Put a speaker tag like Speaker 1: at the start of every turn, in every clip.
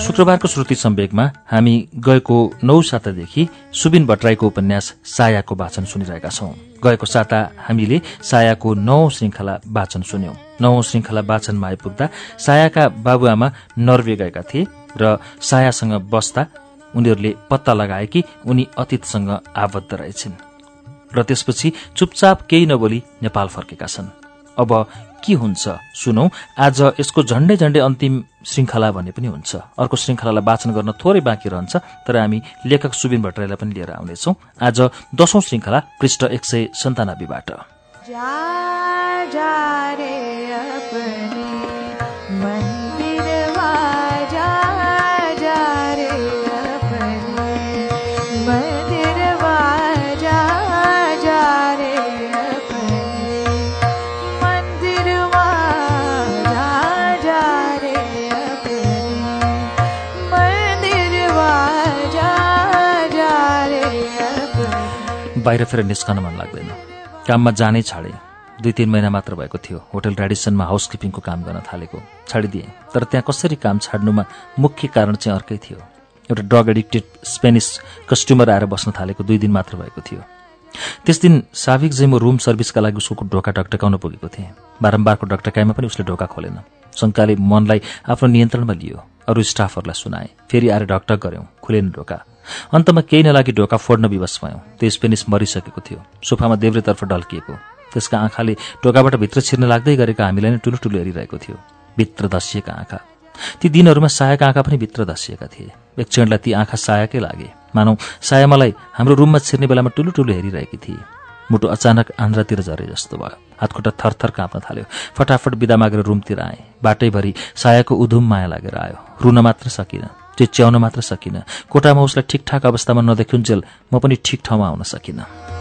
Speaker 1: शुक्रबारको श्रुति सम्वेकमा हामी गएको नौ सातादेखि सुबिन भट्टराईको उपन्यास सायाको वाचन सुनिरहेका छौं गएको साता हामीले सायाको नौ श्रृङ्खला वाचन सुन्यौं नौ श्रृङ्खला वाचनमा आइपुग्दा सायाका बाबुआमा नर्वे गएका थिए र सायासँग बस्दा उनीहरूले पत्ता लगाए कि उनी अतीतसँग आबद्ध रहेछन् र त्यसपछि चुपचाप केही नबोली नेपाल फर्केका छन् अब के हुन्छ? सुनौ आज यसको झण्डै झण्डै अन्तिम श्रृङ्खला भन्ने पनि हुन्छ। अर्को श्रृङ्खलालाई वाचन गर्न थोरै बाँकी रहन्छ तर हामी लेखक सुबिन भट्टराईलाई पनि लिएर आउनेछौ। आज दशौं श्रृङ्खला पृष्ठ एक सय सन्तानब्बेबाट। बाहिर फेर निस्कन मन लाग्दैन। काममा जानै छाडे। दुई तिन महिना मात्र भएको थियो। होटल रेडिसनमा हाउसकिपिङको काम गर्न थालेको। छाडिदिएँ। तर त्यहाँ कसरी काम छाड्नुमा मुख्य कारण चाहिँ अर्कै थियो। एउटा ड्रग एडिक्टेड स्पेनिस कस्टमर आएर बस्न थालेको दुई दिन मात्र भएको थियो। त्यस दिन साविक चाहिँ म रुम सर्भिसका लागि उसको ढोका ढकढकाउन पुगेको थिएँ। बारम्बारको ढकढकाइमा पनि उसले ढोका खोलेन। शङ्काले मनलाई आफ्नो नियन्त्रणमा लियो। अरू स्टाफहरूलाई सुनाए। फेरि आएर ढकढक गऱ्यौँ। खुलेन ढोका। अन्तमा केही नलागि ढोका फोड्न विवश भयौँ। त्यो स्पेनिस मरिसकेको थियो। सोफामा देब्रेतर्फ ढल्किएको। त्यसका आँखाले ढोकाबाट भित्र छिर्न लाग्दै गरेका हामीलाई नै ठुलो हेरिरहेको थियो। भित्र धसिएका आँखा। ती दिनहरूमा सायाका आँखा पनि भित्र धसिएका थिए। एक क्षणलाई ती आँखा सायाकै लागे। मानौ साया मलाई हाम्रो रुममा छिर्ने बेलामा ठुलो ठुलो हेरिरहेकी थिए। मुटु अचानक आन्द्रातिर झरे जस्तो भयो। हातखुट्टा थरथर काँप्न थाल्यो। फटाफट बिदा मागेर रुमतिर आएँ। बाटैभरि सायाको उधुम माया लागेर आयो। रुन मात्र सकिनँ। च्याउन मात्र सकिनँ। कोटामा उसलाई ठिकठाक अवस्थामा नदेखुन्जेल म पनि ठिक ठाउँमा आउन सकिनँ।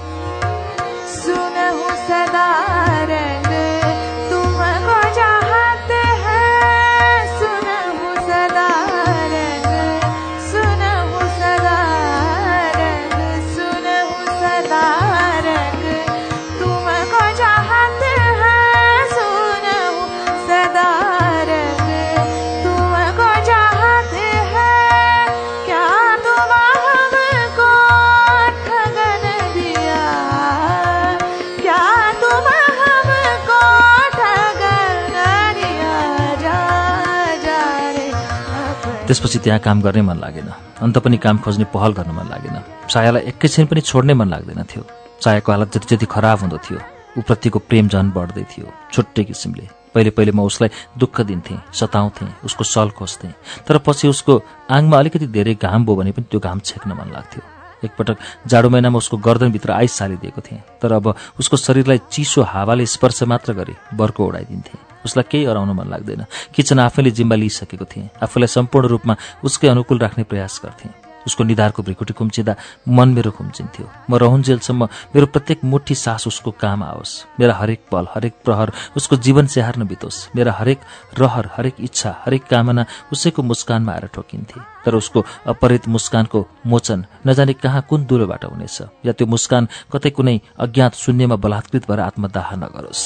Speaker 1: त्यसपछि त्यहाँ काम गर्ने मन लागेन। अन्त पनि काम खोज्ने पहल गर्न मन लागेन। सायालाई एकैछिन पनि छोड्नै मन लाग्दैन थियो। सायाको हालत जति जति खराब हुँदो थियो ऊप्रतिको प्रेम झन बढ्दै थियो छुट्टै किसिमले। पहिले पहिले म उसलाई दुःख दिन्थेँ सताउँथेँ उसको सल खोज्थेँ। तर पछि उसको आङमा अलिकति धेरै घाम भयो भने पनि त्यो घाम छेक्न मन लाग्थ्यो। एकपटक जाडो महिनामा उसको गर्दनभित्र आइस सालिदिएको थिएँ। तर अब उसको शरीरलाई चिसो हावाले स्पर्श मात्र गरे बर्को उडाइदिन्थेँ। उसलाई केही अराउन मन लाग्दैन। किचन आफैले जिम्मा लिइसकेको थिएँ। आफूलाई सम्पूर्ण रूपमा उसकै अनुकूल राख्ने प्रयास गर्थेँ। उसको निधारको भ्रिकुटी खुम्चिँदा मन मेरो खुम्चिन्थ्यो। म रहन्जेलसम्म मेरो प्रत्येक मुठी सास उसको काम आओस्। मेरा हरेक पल हरेक प्रहर उसको जीवन स्याहार्न बितोस्। मेरा हरेक रहर हरेक इच्छा हरेक कामना उसैको मुस्कानमा आएर ठोकिन्थे। तर उसको अपरित मुस्कानको मोचन नजाने कहाँ कुन दूरबाट हुनेछ? या त्यो मुस्कान कतै कुनै अज्ञात शून्यमा बलात्कृत भएर आत्मदाह नगरोस्।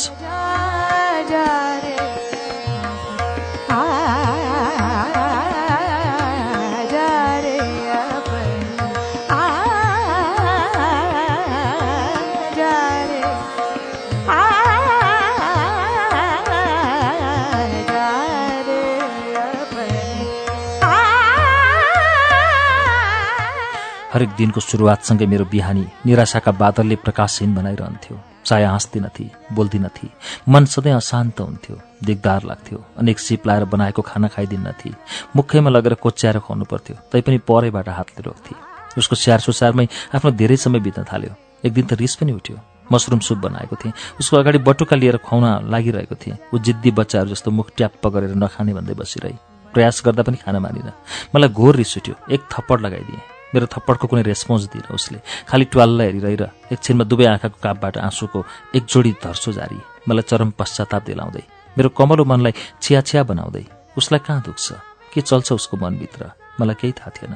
Speaker 1: हरेक दिनको सुरुवातसँगै मेरो बिहानी निराशाका बादलले प्रकाशहीन बनाइरहन्थ्यो। चाया हाँस्दिनथे बोल्दिनथे। मन सधैँ अशान्त हुन्थ्यो दिगदार लाग्थ्यो। अनेक सिप लाएर बनाएको खाना खाइदिन्नथे। मुखैमा लगेर कोच्याएर खुवाउनु पर्थ्यो तैपनि परैबाट हातले रोक्थे उसको स्याहार सुसारमै आफ्नो धेरै समय बित्न थाल्यो। एक दिन त रिस पनि उठ्यो। मसरुम सुप बनाएको थिएँ। उसको अगाडि बटुका लिएर खुवाउन लागिरहेको थिएँ। ऊ जिद्दी बच्चाहरू जस्तो मुख ट्याप्प गरेर नखाने भन्दै बसिरहे। प्रयास गर्दा पनि खान मानिन। मलाई घोर रिस उठ्यो। एक थप्पड लगाइदिएँ। मेरो थप्पडको कुनै रेस्पोन्स दिएर उसले। खालि ट्वाललाई हेरिरहेर एकछिनमा दुवै आँखाको कापबाट आँसुको एक जोडी धर्सो जारी मलाई चरम पश्चाताप दिलाउँदै मेरो कमलो मनलाई छिया छिया बनाउँदै उसलाई कहाँ दुख्छ? के चल्छ उसको मनभित्र? मलाई केही थाहा थिएन।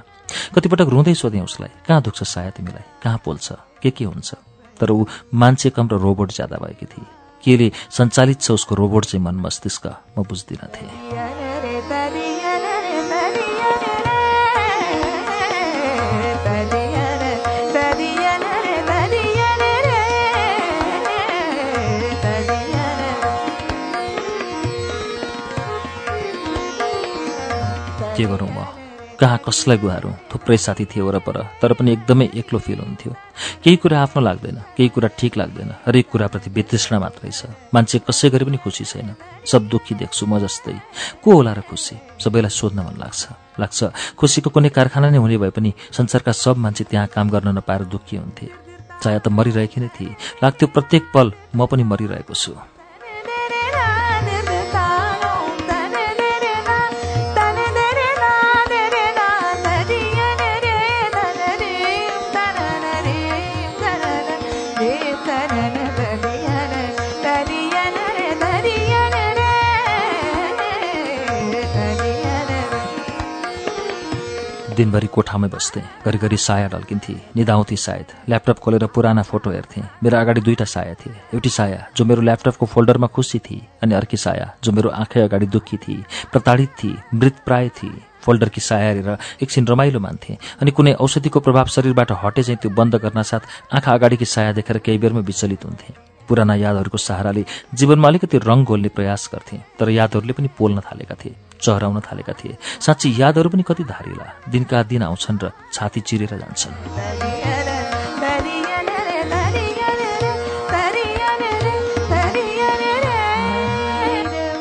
Speaker 1: कतिपटक रुँदै सोधेँ उसलाई कहाँ दुख्छ सायद तिमीलाई? कहाँ पोल्छ? के के हुन्छ? तर ऊ मान्छे कम र रोबोट ज्यादा भएकी थिए। केले सञ्चालित छ उसको रोबोट चाहिँ मन मस्तिष्क? म बुझ्दिन थिएँ के गरौँ म? कहाँ कसलाई गुहारौँ? थुप्रै साथी थिए वरपर तर पनि एकदमै एक्लो फिल हुन्थ्यो। केही कुरा आफ्नो लाग्दैन केही कुरा ठिक लाग्दैन हरेक कुराप्रति वितृष्णा मात्रै छ। मान्छे कसै गरी पनि खुसी छैन। सब दुःखी देख्छु म जस्तै। को होला र खुसी? सबैलाई सोध्न मन लाग्छ। लाग्छ खुसीको कुनै कारखाना नै हुने भए पनि संसारका सब मान्छे त्यहाँ काम गर्न नपाएर दुःखी हुन्थे। चाहे त मरिरहेकी नै थिए। लाग्थ्यो प्रत्येक पल म पनि मरिरहेको छु। दिनभरि कोठामै बस्थेँ। घरिघरि साया ढल्किन्थे। निदाउँथे सायद। ल्यापटप खोलेर पुराना फोटो हेर्थेँ। मेरो अगाडि दुईवटा साया थिए। एउटी साया जो मेरो ल्यापटपको फोल्डरमा खुसी थिए अनि अर्की साया जो मेरो आँखै अगाडि दुःखी थिए प्रताडित थिए मृत प्राय थिए। फोल्डरकी साया हेरेर एकछिन रमाइलो मान्थे अनि कुनै औषधिको प्रभाव शरीरबाट हटे चाहिँ त्यो बन्द गर्न साथ आँखा अगाडिकी साया देखेर केही बेरमा विचलित हुन्थे। पुराना यादहरूको सहाराले जीवनमा अलिकति रङ घोल्ने प्रयास गर्थे तर यादहरूले पनि पोल्न थालेका थिए। चहराउन थालेका थिए। साँच्ची यादहरू पनि कति धारिला दिनका दिन आउँछन् र छाती चिरेर जान्छन्।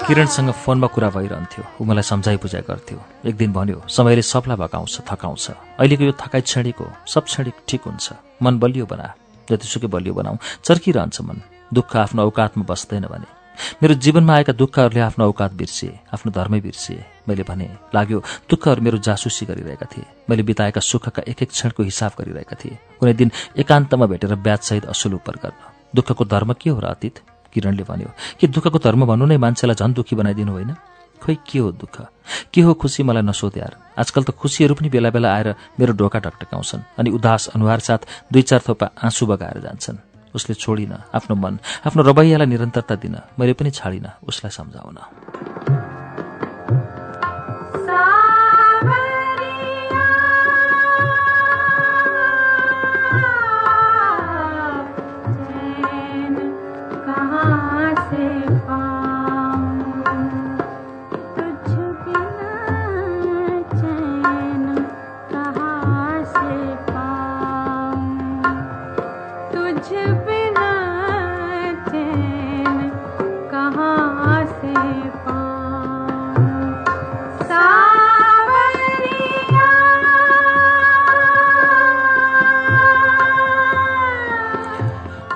Speaker 1: किरणसँग फोनमा कुरा भइरहन्थ्यो। ऊ मलाई सम्झाइ बुझाइ गर्थ्यो। एक दिन भन्यो समयले सबलाई भगाउँछ थकाउँछ। अहिलेको यो थकाइ क्षणिक सब क्षणिक ठिक हुन्छ। मन बलियो बना। जतिसुकै बलियो बनाऊ। चर्किरहन्छ मन। दुःख आफ्नो औकातमा बस्दैन भने। मेरो जीवनमा आएका दुःखहरूले आफ्नो औकात बिर्सिए आफ्नो धर्मै बिर्सिए। मैले भने लाग्यो दुःखहरू मेरो जासुसी गरिरहेका थिए। मैले बिताएका सुखका एक एक क्षणको हिसाब गरिरहेका थिए। कुनै दिन एकान्तमा भेटेर ब्याजसहित असुल उपर गर्न। दुःखको धर्म के हो र अतीत? किरणले भन्यो कि दुःखको धर्म भन्नु नै मान्छेलाई झन् दुःखी बनाइदिनु होइन? खोइ के हो दुःख? के हो खुसी मलाई नसोध आजकल त खुसीहरू पनि बेला बेला आएर मेरो ढोका ढकटकाउँछन् अनि उदास अनुहार साथ दुई चार थोपा आँसु बगाएर जान्छन्। उसले छोडिन आफ्नो मन आफ्नो रवैयालाई निरन्तरता दिन मैले पनि छाडिन उसलाई सम्झाउन।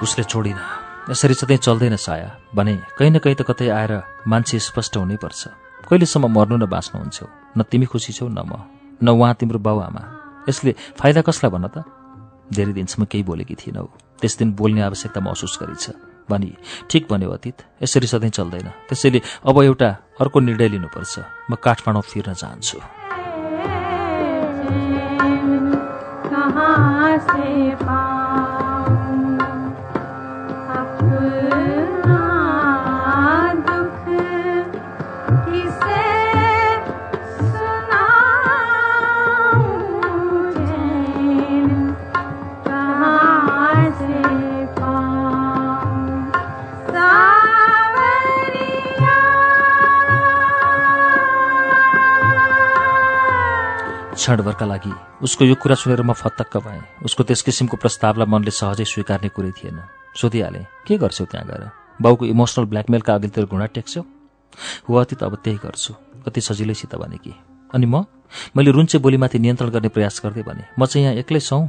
Speaker 1: उसले छोडिन। यसरी सधैँ चल्दैन साया भने कहीँ न कहीँ त कतै आएर मान्छे स्पष्ट हुनैपर्छ कहिलेसम्म मर्नु न बाँच्नु हुन्छौ न तिमी खुसी छौ न म न उहाँ तिम्रो बाउआमा। यसले फाइदा कसलाई भन त? धेरै दिनसम्म केही बोलेकी थिएनौ। त्यस दिन बोल्ने आवश्यकता महसुस गरिन्छ। भनी ठिक भन्यो अतीत यसरी सधैँ चल्दैन। त्यसैले अब एउटा अर्को निर्णय लिनुपर्छ। म काठमाडौँ फिर्न चाहन्छु। क्षणभरका लागि। उसको यो कुरा सुनेर म फतक्क भएँ। उसको त्यस किसिमको प्रस्तावलाई मनले सहजै स्वीकार्ने कुरै थिएन। सोधिहालेँ के गर्छौ त्यहाँ गएर? बाउको इमोसनल ब्ल्याकमेलका अघिल्तिर घुँडा टेक्छौ अति त अब त्यही गर्छु। कति सजिलैसित भने कि? अनि म? मैले रुन्चे बोलीमाथि नियन्त्रण गर्ने प्रयास गर्दै भने म चाहिँ यहाँ एक्लै छौँ।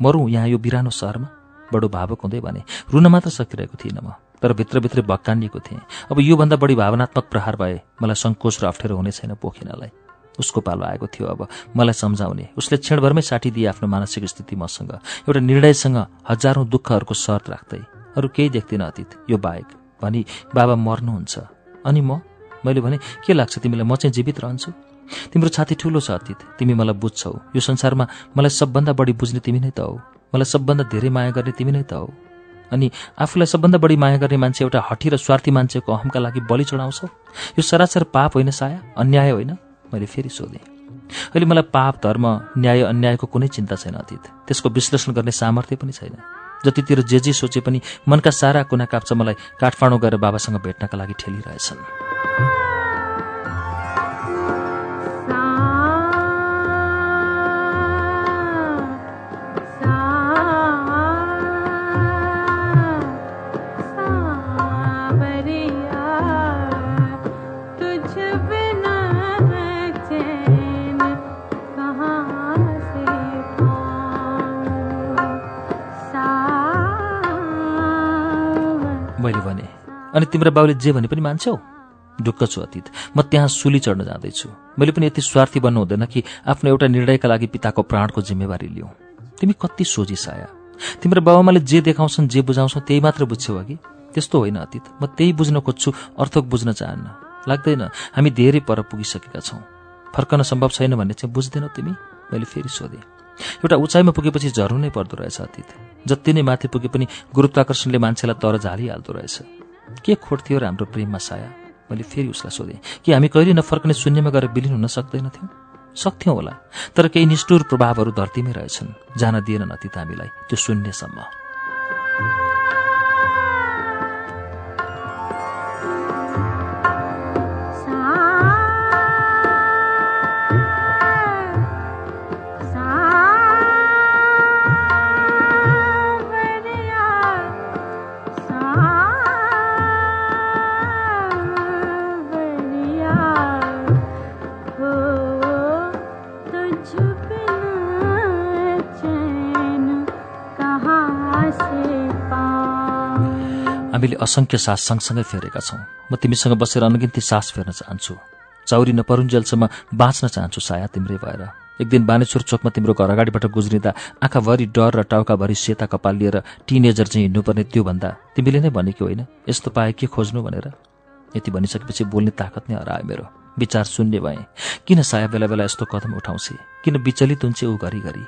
Speaker 1: मरौँ यहाँ यो बिरानो सहरमा? बडो भावुक हुँदै भने रुन मात्र सकिरहेको थिइनँ म तर भित्रभित्रै भक्कानिएको थिएँ। अब योभन्दा बढी भावनात्मक प्रहार भए मलाई सङ्कोच र अप्ठ्यारो हुने छैन पोखिनलाई। उसको पालो आएको थियो अब। मलाई सम्झाउने। उसले क्षणभरमै साटिदिए आफ्नो मानसिक स्थिति मसँग। एउटा निर्णयसँग हजारौँ दुःखहरूको शर्त राख्दै अरू केही देख्दिनँ अतीत यो बाहेक। भनी बाबा मर्नुहुन्छ। अनि म मैले भने के लाग्छ तिमीलाई म चाहिँ जीवित रहन्छु? तिम्रो छाती ठुलो छ अतीत। तिमी मलाई बुझ्छौ। यो संसारमा मलाई सबभन्दा बढी बुझ्ने तिमी नै त हौ। मलाई सबभन्दा धेरै माया गर्ने तिमी नै त हौ। अनि आफूलाई सबभन्दा बढी माया गर्ने मान्छे एउटा हठी र स्वार्थी मान्छेको अहमका लागि बलि चढाउँछौ? यो सरासर पाप होइन साया अन्याय होइन? मैले फेरि सोधेँ। अहिले मलाई पाप धर्म न्याय अन्यायको कुनै चिन्ता छैन अतीत। त्यसको विश्लेषण गर्ने सामर्थ्य पनि छैन। जतितिर जे जे सोचे पनि मनका सारा कुना काप्चा मलाई काठमाडौँ गएर बाबासँग भेट्नका लागि ठेलिरहेछन्। अनि तिम्रो बाबुले जे भने पनि मान्छौ? ढुक्क छु अतीत। म त्यहाँ सुली चढ्न जाँदैछु। मैले पनि यति स्वार्थी बन्नु हुँदैन कि आफ्नो एउटा निर्णयका लागि पिताको प्राणको जिम्मेवारी लिऊ। तिमी कति सोझी साया। तिम्रो बाबामाले जे देखाउँछन् जे बुझाउँछौ त्यही मात्र बुझ्छौ अघि। त्यस्तो होइन अतीत। म त्यही बुझ्न खोज्छु अर्थक बुझ्न चाहन्न। लाग्दैन हामी धेरै पर पुगिसकेका छौँ। फर्कन सम्भव छैन भन्ने चाहिँ बुझ्दैनौ तिमी? मैले फेरि सोधेँ। एउटा उचाइमा पुगेपछि झर्नु नै पर्दो रहेछ अतीत। जति नै माथि पुगे पनि गुरुत्वाकर्षणले मान्छेलाई तर झालिहाल्दो रहेछ। के खोट थियो र हाम्रो प्रेममा साया? मैले फेरि उसलाई सोधेँ कि हामी कहिले नफर्कने शून्यमा गएर विलिन हुन सक्दैनथ्यौँ? सक्थ्यौँ होला तर केही निष्ठुर प्रभावहरू धरतीमै रहेछन्। जान दिएन अतीत हामीलाई त्यो शून्यसम्म। हामीले असङ्ख्य सास सँगसँगै फेरेका छौँ। म तिमीसँग बसेर अनगिन्ती सास फेर्न चाहन्छु। चौरी नपरुन्जेलसम्म बाँच्न चाहन्छु साया तिम्रै भएर। एक दिन बानेश्वर चोकमा तिम्रो घर अगाडिबाट गुज्रिँदा आँखाभरि डर र टाउकाभरि सेता कपाल लिएर टिनेजर चाहिँ हिँड्नुपर्ने त्योभन्दा तिमीले नै भनेको होइन। यस्तो पाए के खोज्नु भनेर? यति भनिसकेपछि बोल्ने ताकत नै हरायो मेरो। विचार शून्य भए। किन साया बेला बेला यस्तो कदम उठाउँछे? किन विचलित हुन्छे ऊ घरिघरि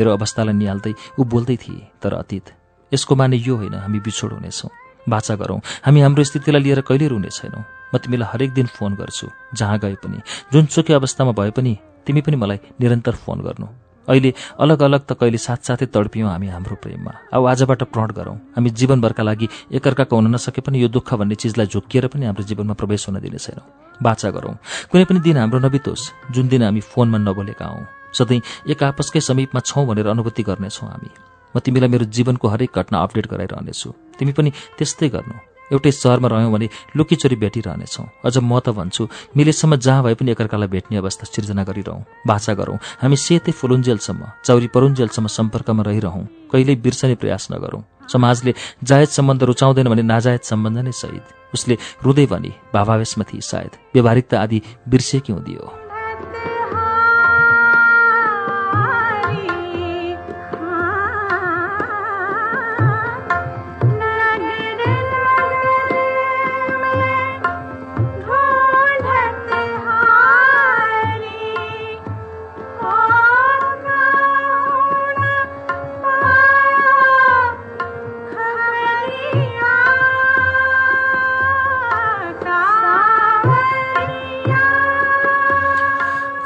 Speaker 1: मेरो अवस्थालाई निहाल्दै ऊ बोल्दै थिए तर अतीत। यसको माने यो होइन हामी बिछोड हुनेछौँ। बाचा गरौँ। हामी हाम्रो स्थितिलाई लिएर कहिले रुने छैनौँ। म तिमीलाई हरेक दिन फोन गर्छु जहाँ गए पनि। जुनसुकै अवस्थामा भए पनि तिमी पनि मलाई निरन्तर फोन गर्नु। अहिले अलग अलग त कहिले साथसाथै तडपियौँ हामी हाम्रो प्रेममा। अब आजबाट प्रण गरौँ। हामी जीवनभरका लागि एकअर्काको हुन नसके पनि यो दुःख भन्ने चिजलाई झुक्किएर पनि हाम्रो जीवनमा प्रवेश हुन दिने छैनौँ। बाचा गरौँ। कुनै पनि दिन हाम्रो नबितोस्। जुन दिन हामी फोनमा नबोलेका हौँ। सधैँ एक आपसकै समीपमा छौँ भनेर अनुभूति गर्नेछौँ हामी। म तिमीलाई मेरो जीवनको हरेक घटना अपडेट गराइरहनेछु। तिमी पनि त्यस्तै गर्नु। एउटै सहरमा रह्यौँ भने लुकीचोरी भेटिरहनेछौँ। अझ म त भन्छु मिलेसम्म जहाँ भए पनि एकअर्कालाई भेट्ने अवस्था सिर्जना गरिरहँ बाछा गरौँ। हामी सेतै फुलुन्जेलसम्म चौरी परुन्जेलसम्म सम्पर्कमा रहिरहँ। कहिल्यै बिर्सने प्रयास नगरौँ। समाजले जायज सम्बन्ध रुचाउँदैन भने नाजायज सम्बन्ध नै सहित। उसले रुँदै भनी भावावेशमा थिए सायद। व्यवहारिकता आदि बिर्सेकी हुँदियो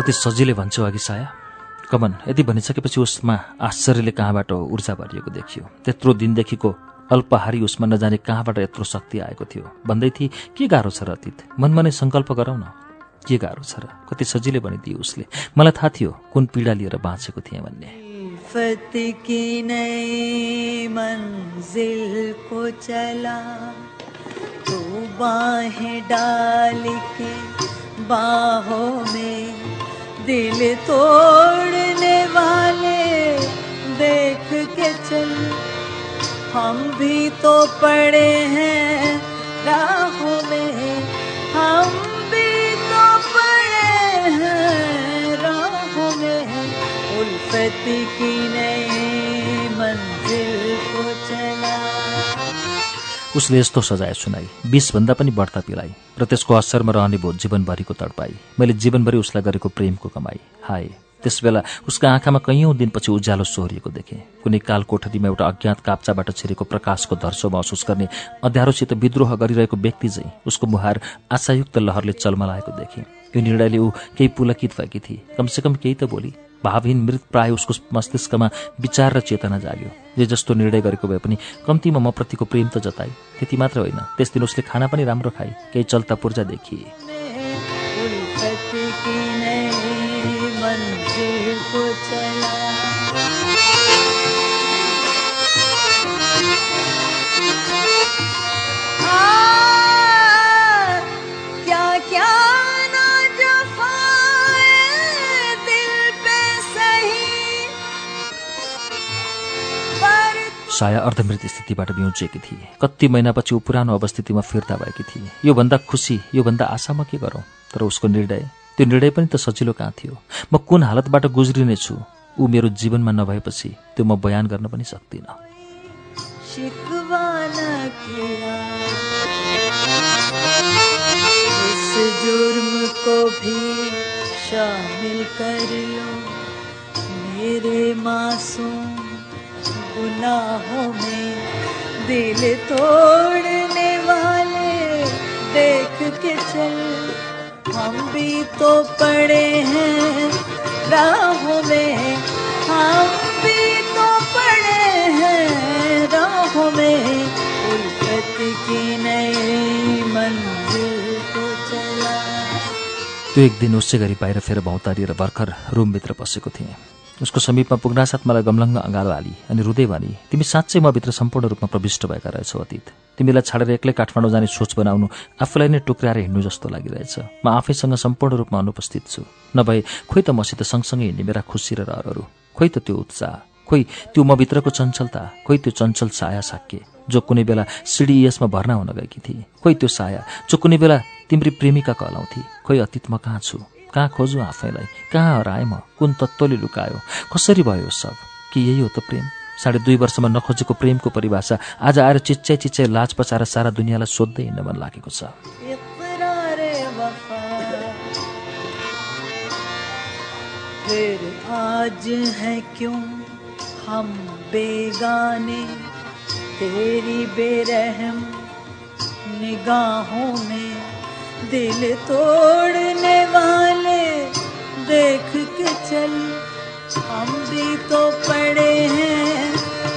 Speaker 1: कति सजिलै भन्छौ अघि साया। कमन यति भनिसकेपछि उसमा आश्चर्यले कहाँबाट ऊर्जा भरिएको देखियो। त्यत्रो दिनदेखिको अल्पहारी उसमा नजाने कहाँबाट यत्रो शक्ति आएको थियो? भन्दै थिए के गाह्रो छ र अतीत? मनमा नै सङ्कल्प गरौँ न के गाह्रो छ र? कति सजिलै भनिदियो उसले। मलाई थाहा थियो कुन पीडा लिएर बाँचेको थिएँ भन्ने। बाहों में दिल तोड़ने वाले देख के चल।
Speaker 2: हम भी तो पड़े हैं राहों में। हम भी तो पड़े हैं राहों में। उल्फत की नई
Speaker 1: उसले यस्तो सजाय सुनाई। बिसभन्दा पनि बढ्ता पिलाइ र त्यसको असरमा रहने भो जीवनभरिको तडपाई। मैले जीवनभरि उसलाई गरेको प्रेमको कमाई। हाय त्यसबेला उसका आँखामा कैयौँ दिनपछि उज्यालो सोहोरिएको देखेँ। कुनै काल कोठरीमा एउटा अज्ञात काप्चाबाट छिरेको प्रकाशको धर्सो महसुस गर्ने अध्यारोसित विद्रोह गरिरहेको व्यक्ति चाहिँ उसको मुहार आशायुक्त लहरले चलमलाएको देखेँ। यो निर्णयले ऊ केही पुलकित भएकी थिए। कमसेकम केही त बोली। भावहीन मृत प्राय उसको मस्तिष्कमा विचार र चेतना जाग्यो। जे जस्तो निर्णय गरेको भए पनि कम्तीमा म प्रतिको प्रेम त जताए। त्यति मात्र होइन त्यस दिन उसले खाना पनि राम्रो खाए। केही चल्ता पूर्जा देखिए। साया अर्धमृत स्थितिबाट बिउजिएकी थिए। कति महिनापछि ऊ पुरानो अवस्थितिमा फिर्ता भएकी थिए। योभन्दा खुसी योभन्दा आशा म के गरौँ? तर उसको निर्णय त्यो निर्णय पनि त सजिलो कहाँ थियो? म कुन हालतबाट गुज्रिनेछु? ऊ मेरो जीवनमा नभएपछि त्यो म बयान गर्न पनि सक्दिनँ।
Speaker 2: मेरे मासूम गुनाहों में दिल तोड़ने वाले देख के चल। हम भी तो पड़े हैं राहों में। हम भी तो पड़े हैं राहों में। उल्फत की नई मंजिल को चला।
Speaker 1: त्यो एक दिन उसै गरी बाहिर फेर भौतारिएर भर्खर रुमभित्र पसेको थिएँ उसको समीपमा पुग्नासाथ मलाई गमलङ्ग अँगालो हाली अनि रुँदै भनी तिमी साँच्चै म भित्र सम्पूर्ण रूपमा प्रविष्ट भएका रहेछौ अतीत। तिमीलाई छाडेर एक्लै काठमाडौँ जाने सोच बनाउनु आफूलाई नै टुक्राएर हिँड्नु जस्तो लागिरहेछ। म आफैसँग सम्पूर्ण रूपमा अनुपस्थित छु। नभए खोइ त मसित सँगसँगै हिँड्ने मेरा खुसी र रहरहरू। खोइ त त्यो उत्साह। खोइ त्यो म भित्रको चञ्चलता। खोइ त्यो चञ्चल साया साक्य जो कुनै बेला सिडिएसमा भर्ना हुन गएकी थिए। खोइ त्यो साया जो कुनै बेला तिम्री प्रेमिका कहलाउँथे। खोइ अतीत म कहाँ छु? कहाँ खोजु आफैलाई? कहाँ हराएँ म? कुन तत्त्वले लुकायो? कसरी भयो सब? कि यही हो त प्रेम? साढे दुई वर्षमा नखोजेको प्रेमको परिभाषा आज आएर चिच्चाइ चिच्चाइ लाज पचाएर सारा दुनियाँलाई सोध्दै हिँड्न मन लागेको छ।
Speaker 2: आज है निगाहों दिल तोड़ने वाले देख के चल। हम भी तो पड़े हैं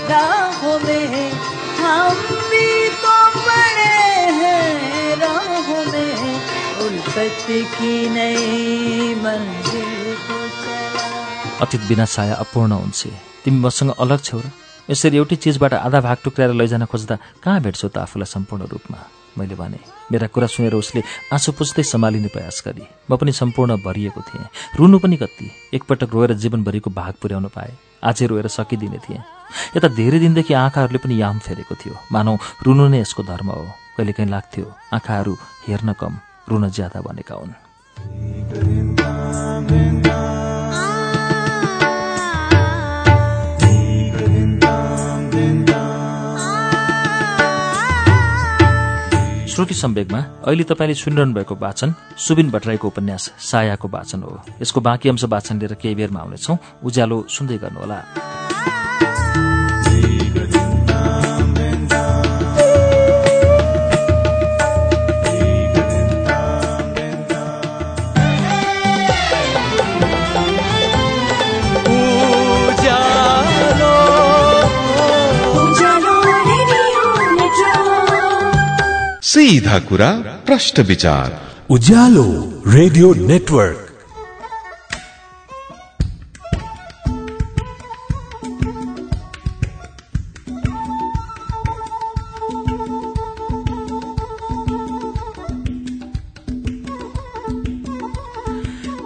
Speaker 2: राहों में। हम भी तो पड़े हैं राहों में। उल्फत की नई मंजिल को चला।
Speaker 1: अतीत बिना साया अपूर्ण हुन्छ। तिमी मसँग अलग छौ र? यसरी एउटै चिजबाट आधा भाग टुक्राएर लैजान खोज्दा कहाँ भेट्छौ त आफूलाई सम्पूर्ण रूपमा? मैले भने। मेरा कुरा सुनेर उसले आँसु पुस्दै सम्हालिने प्रयास गरी। म पनि सम्पूर्ण भरिएको थिएँ। रुनु पनि कति। एकपटक रोएर जीवनभरिको भाग पुर्याउन पाएँ। आजै रोएर सकिदिने थिएँ। यता धेरै दिनदेखि आँखाहरूले पनि याम फेरेको थियो। मानौ रुनु नै यसको धर्म हो। कहिलेकाहीँ लाग्थ्यो आँखाहरू हेर्न कम रुन ज्यादा भनेका हुन्। श्रुति सम्वेकमा अहिले तपाईँले सुनिरहनु भएको वाचन सुबिन भट्टराईको उपन्यास सायाको वाचन हो। यसको बाँकी अंश वाचन लिएर केही बेरमा आउनेछौँ। उज्यालो सुन्दै गर्नुहोला।
Speaker 3: सीधा कुरा प्रश्न विचार।
Speaker 4: Ujyaalo radio network.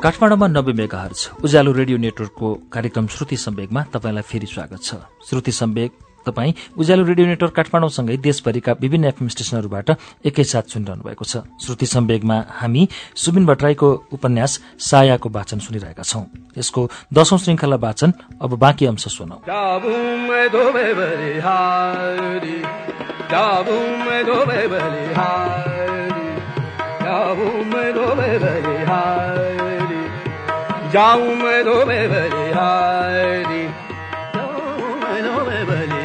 Speaker 1: काठमाडौँमा नब्बे मेगाहर्ज उज्यालो रेडियो नेटवर्कको कार्यक्रम श्रुति सम्वेकमा तपाईँलाई फेरि स्वागत छ। श्रुति सम्वेक तपाईँ उज्यालो रेडियो नेटवर्क काठमाडौँसँगै देशभरिका विभिन्न एफएम स्टेशनहरूबाट एकैसाथ सुनिरहनु भएको छ। श्रुति सम्वेगमा हामी सुबिन भट्टराईको उपन्यास सायाको वाचन सुनिरहेका छौं। यसको दशौं श्रृङ्खला वाचन अब बाँकी अंश सुनौ।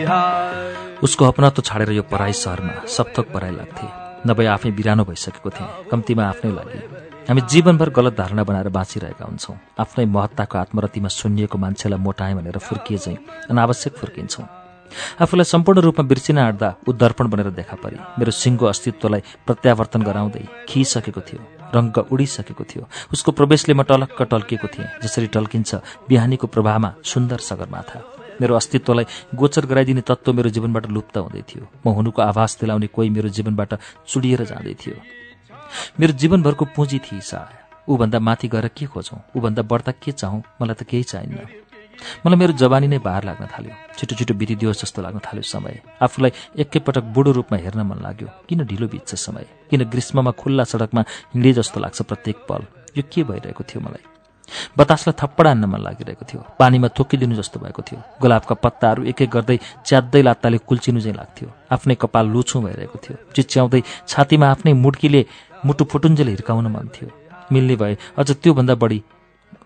Speaker 1: उसको अपनात्व छाडेर यो पराई सहरमा सपथोक पराई लाग्थे। नभए आफै बिरानो भइसकेको थिएँ। कम्तीमा आफ्नै लागि। हामी जीवनभर गलत धारणा बनाएर बाँचिरहेका हुन्छौँ। आफ्नै महत्ताको आत्मरतिमा सुन्निएको मान्छेलाई मोटाएँ भनेर फुर्किए चाहिँ अनावश्यक फुर्किन्छौँ। आफूलाई सम्पूर्ण रूपमा बिर्सिन आँट्दा ऊ दर्पण बनेर देखा परे। मेरो सिङ्गो अस्तित्वलाई प्रत्यावर्तन गराउँदै खिसकेको थियो। रङ्ग उडिसकेको थियो। उसको प्रवेशले म टलक्क टल्किएको थिएँ जसरी टल्किन्छ बिहानीको प्रभावमा सुन्दर सगरमाथा। मेरो अस्तित्वलाई गोचर गराइदिने तत्त्व मेरो जीवनबाट लुप्त हुँदै थियो। म हुनुको आभास दिलाउने कोही मेरो जीवनबाट चुडिएर जाँदै थियो। मेरो जीवनभरको पुँजी थिए साया ऊभन्दा माथि गएर के खोजौँ? ऊभन्दा बढ्ता के चाहौँ? मलाई त केही चाहिन्न। मलाई मेरो जवानी नै बाहिर लाग्न थाल्यो। छिटो छिटो बितिदियोस् जस्तो लाग्न थाल्यो समय। आफूलाई एकैपटक बुढो रूपमा हेर्न मन लाग्यो। किन ढिलो बित्छ समय? किन ग्रीष्ममा खुल्ला सडकमा हिँडे जस्तो लाग्छ प्रत्येक पल? यो के भइरहेको थियो मलाई? बतासलाई थप्पड हान्न मन लागिरहेको थियो। पानीमा थोकिदिनु जस्तो भएको थियो। गुलाबका पत्ताहरू एक एक गर्दै च्यात्दै लात्ताले कुल्चिनु चाहिँ लाग्थ्यो। आफ्नै कपाल लुछु भइरहेको थियो। चिच्याउँदै छातीमा आफ्नै मुड्कीले मुटु फुटुन्जेल हिर्काउन मन थियो। मिल्ने भए अझ त्योभन्दा बढी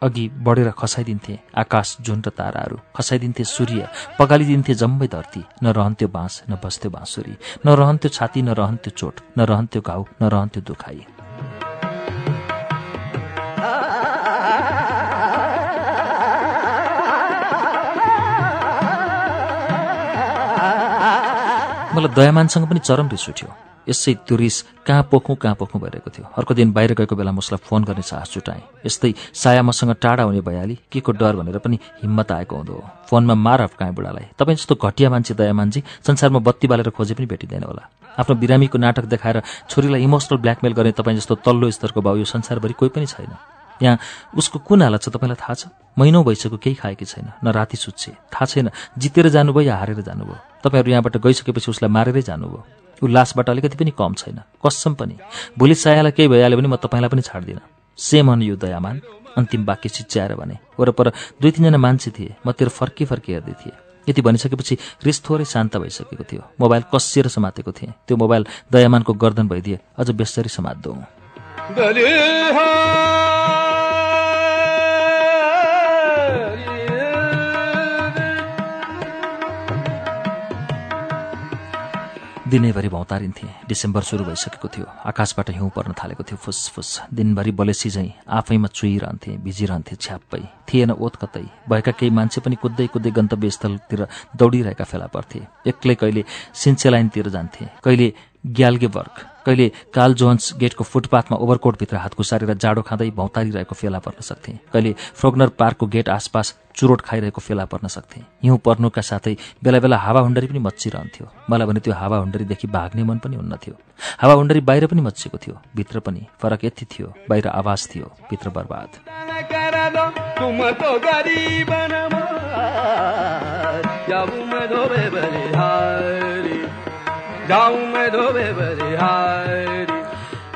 Speaker 1: अघि बढेर खसाइदिन्थे आकाश र ताराहरू। खसाइदिन्थे सूर्य। पगालिदिन्थे जम्मै धरती। न रहन्थ्यो बाँस न बस्थ्यो बाँसुरी। न रहन्थ्यो छाती न रहन्थ्यो चोट। न रहन्थ्यो घाउ न रहन्थ्यो दुखाइ। मलाई दयामानसँग पनि चरम रिस उठ्यो। यसै त्यो रिस कहाँ पोखौँ कहाँ पोखौँ भइरहेको थियो। अर्को दिन बाहिर गएको बेला उसलाई फोन गर्ने साहस जुटाएँ। यस्तै साया मसँग टाढा हुने भइहाली के को डर भनेर पनि हिम्मत आएको हुँदो हो। फोनमा मार हप्काएँ बुढालाई। तपाईँ जस्तो घटिया मान्छे दयामानजी संसारमा बत्ती बालेर खोजे पनि भेटिँदैन होला। आफ्नो बिरामीको नाटक देखाएर छोरीलाई इमोसनल ब्ल्याकमेल गर्ने तपाईँ जस्तो तल्लो स्तरको भाउ यो संसारभरि कोही पनि छैन। यहाँ उसको कुन हालत छ तपाईँलाई थाहा छ? महिनौ भइसक्यो केही खाएकी छैन न राति सुत्छे। थाहा छैन जितेर जानुभयो या हारेर जानुभयो। तपाईँहरू यहाँबाट गइसकेपछि उसलाई मारेरै जानुभयो। ऊ लासबाट अलिकति पनि कम छैन। कसम पनि। भोलि सायालाई केही भइहाल्यो भने म तपाईँलाई पनि छाड्दिनँ। सेम अन यो दयामान। अन्तिम वाक्य चिच्याएर भने। वरपर दुई तिनजना मान्छे थिए। म तेरो फर्की फर्की हेर्दै थिएँ। यति भनिसकेपछि रिस थोरै शान्त भइसकेको थियो। मोबाइल कसिएर समातेको थिएँ। त्यो मोबाइल दयामानको गर्दन भइदिए अझ बेसरी समात्दो दिनैभरि भौतारिन्थे। डिसेम्बर सुरु भइसकेको थियो। आकाशबाट हिउँ पर्न थालेको थियो। फुसफुस दिनभरि बलेसी झैँ आफैमा चुइरहन्थे भिजिरहन्थे छ्याप्पै। थिएन ओत कतै। भएका केही मान्छे पनि कुद्दै कुद्दै गन्तव्यस्थलतिर दौडिरहेका फेला पर्थे। एक्लै कहिले सिन्चेलाइनतिर जान्थे। कहिले ग्याल्गेबर्ग। कहिले काल जोन्स गेटको फुटपाथमा ओभरकोटभित्र हात घुसारेर जाडो खाँदै भौतारिरहेको फेला पर्न सक्थे। कहिले फ्रोगनर पार्कको गेट आसपास चुरोट खाइरहेको फेला पर्न सक्थे। हिउँ पर्नुका साथै बेला बेला हावाहुण्डरी पनि मच्चिरहन्थ्यो। मलाई भने त्यो हावाहुण्डरीदेखि भाग्ने मन पनि हुन्न थियो। हावाहुण्डरी बाहिर पनि मच्चिएको थियो। भित्र पनि फरक यति थियो। बाहिर आवाज थियो। भित्र बर्बाद।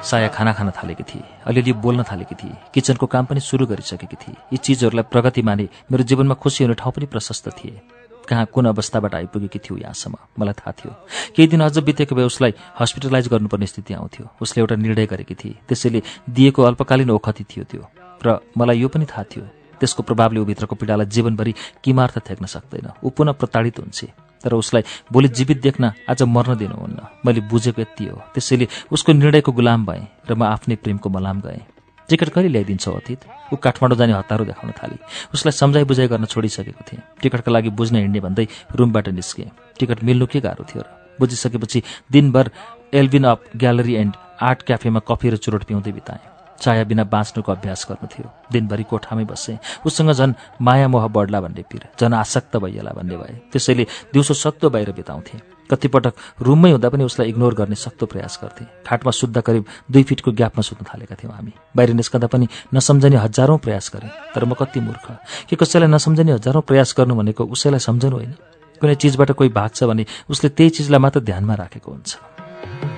Speaker 1: साया खाना खान थालेकी थिए अलिअलि बोल्न थालेकी थिए किचनको काम पनि सुरु गरिसकेकी थिए। यी चिजहरूलाई प्रगति माने मेरो जीवनमा खुसी हुने ठाउँ पनि प्रशस्त थिए। कहाँ कुन अवस्थाबाट आइपुगेकी थियो यहाँसम्म मलाई थाहा थियो। केही दिन अझ बितेको भए उसलाई हस्पिटलाइज गर्नुपर्ने स्थिति आउँथ्यो। उसले एउटा निर्णय गरेकी थिए। त्यसैले दिएको अल्पकालीन ओखति थियो त्यो। र मलाई यो पनि थाहा थियो त्यसको प्रभावले ऊ भित्रको पीडालाई जीवनभरि किमार्थ थ्याक्न सक्दैन। ऊ पुनः प्रताडित हुन्छ। तर उसलाई भोलि जीवित देख्न आज मर्न दिनुहुन्न मैले बुझेको यति हो। त्यसैले उसको निर्णयको गुलाम भएँ र म आफ्नै प्रेमको मलाम गएँ। टिकट कहिले ल्याइदिन्छौ अतीत? ऊ काठमाडौँ जाने हतारो देखाउन थाली। उसलाई सम्झाइ बुझाइ गर्न छोडिसकेको थिएँ। टिकटका लागि बुझ्न हिँड्ने भन्दै रुमबाट निस्केँ। टिकट मिल्नु के गाह्रो थियो र? बुझिसकेपछि दिनभर एल्बिन अप ग्यालरी एन्ड आर्ट क्याफेमा कफी र चुरोट पिउँदै बिताएँ। चाया बिना बाँच्नुको अभ्यास गर्नु थियो। दिनभरि कोठामै बसेँ। उसँग झन् माया मोह बढ्ला भन्ने पिर झन् आसक्त भइएला भन्ने भए। त्यसैले दिउँसो सक्दो बाहिर बिताउँथेँ। कतिपटक रुममै हुँदा पनि उसलाई इग्नोर गर्ने सक्दो प्रयास गर्थे। खाटमा सुत्दा करिब दुई फिटको ग्यापमा सुत्न थालेका थियौँ हामी। बाहिर निस्कँदा पनि नसम्झने हजारौँ प्रयास गरेँ। तर म कति मूर्ख। के कसैलाई नसम्झने हजारौँ प्रयास गर्नु भनेको उसैलाई सम्झनु होइन। कुनै चिजबाट कोही भाग्छ भने उसले त्यही चिजलाई मात्र ध्यानमा राखेको हुन्छ।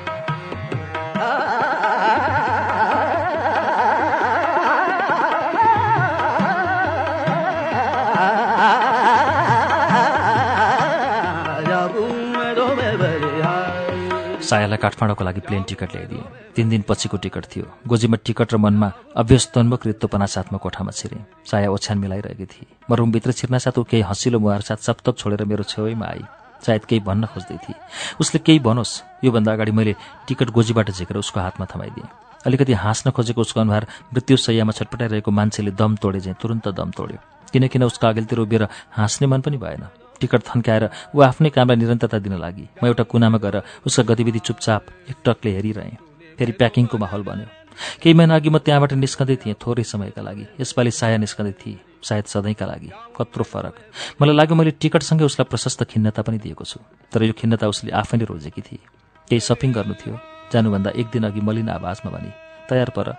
Speaker 1: सायालाई काठमाडौँको लागि प्लेन टिकट ल्याइदिए। तिन दिन पछिको टिकट थियो। गोजीमा टिकट र मनमा अभ्यस्तोन्मुख रित्तोपना साथमा कोठामा छिरे। साया ओछ्यान मिलाइरहेकी थिए। म रुमभित्र छिर्न साथ ऊ केही हँसिलो मुहार साथ सप्तक छोडेर मेरो छेउमा आई। सायद केही भन्न खोज्दै थिए। उसले केही भनोस् योभन्दा अगाडि मैले टिकट गोजीबाट झिकेर उसको हातमा थमाइदिएँ। अलिकति हाँस्न खोजेको उसको अनुहार मृत्यु सयमा छटपटाइरहेको मान्छेले दम तोडे चाहिँ तुरन्त दम तोड्यो। किनकिन उसको अघिल्तिर उभिएर हाँस्ने मन पनि भएन। टिकट थन्काएर ऊ आफ्नै कामलाई निरन्तरता दिन लागि। म एउटा कुनामा गएर उसका गतिविधि चुपचाप एकटकले हेरिरहेँ। फेरि प्याकिङको माहौल बन्यो। केही महिना अघि म त्यहाँबाट निस्कँदै थिएँ थोरै समयका लागि। यसपालि साया निस्कँदै थिएँ सायद सधैँका लागि। कत्रो फरक। मलाई लाग्यो मैले टिकटसँगै उसलाई प्रशस्त खिन्नता पनि दिएको छु। तर यो खिन्नता उसले आफै नै रोजेकी थिए। केही सपिङ गर्नु थियो। जानुभन्दा एक दिन अघि मलिन आवाजमा भने तयार पर।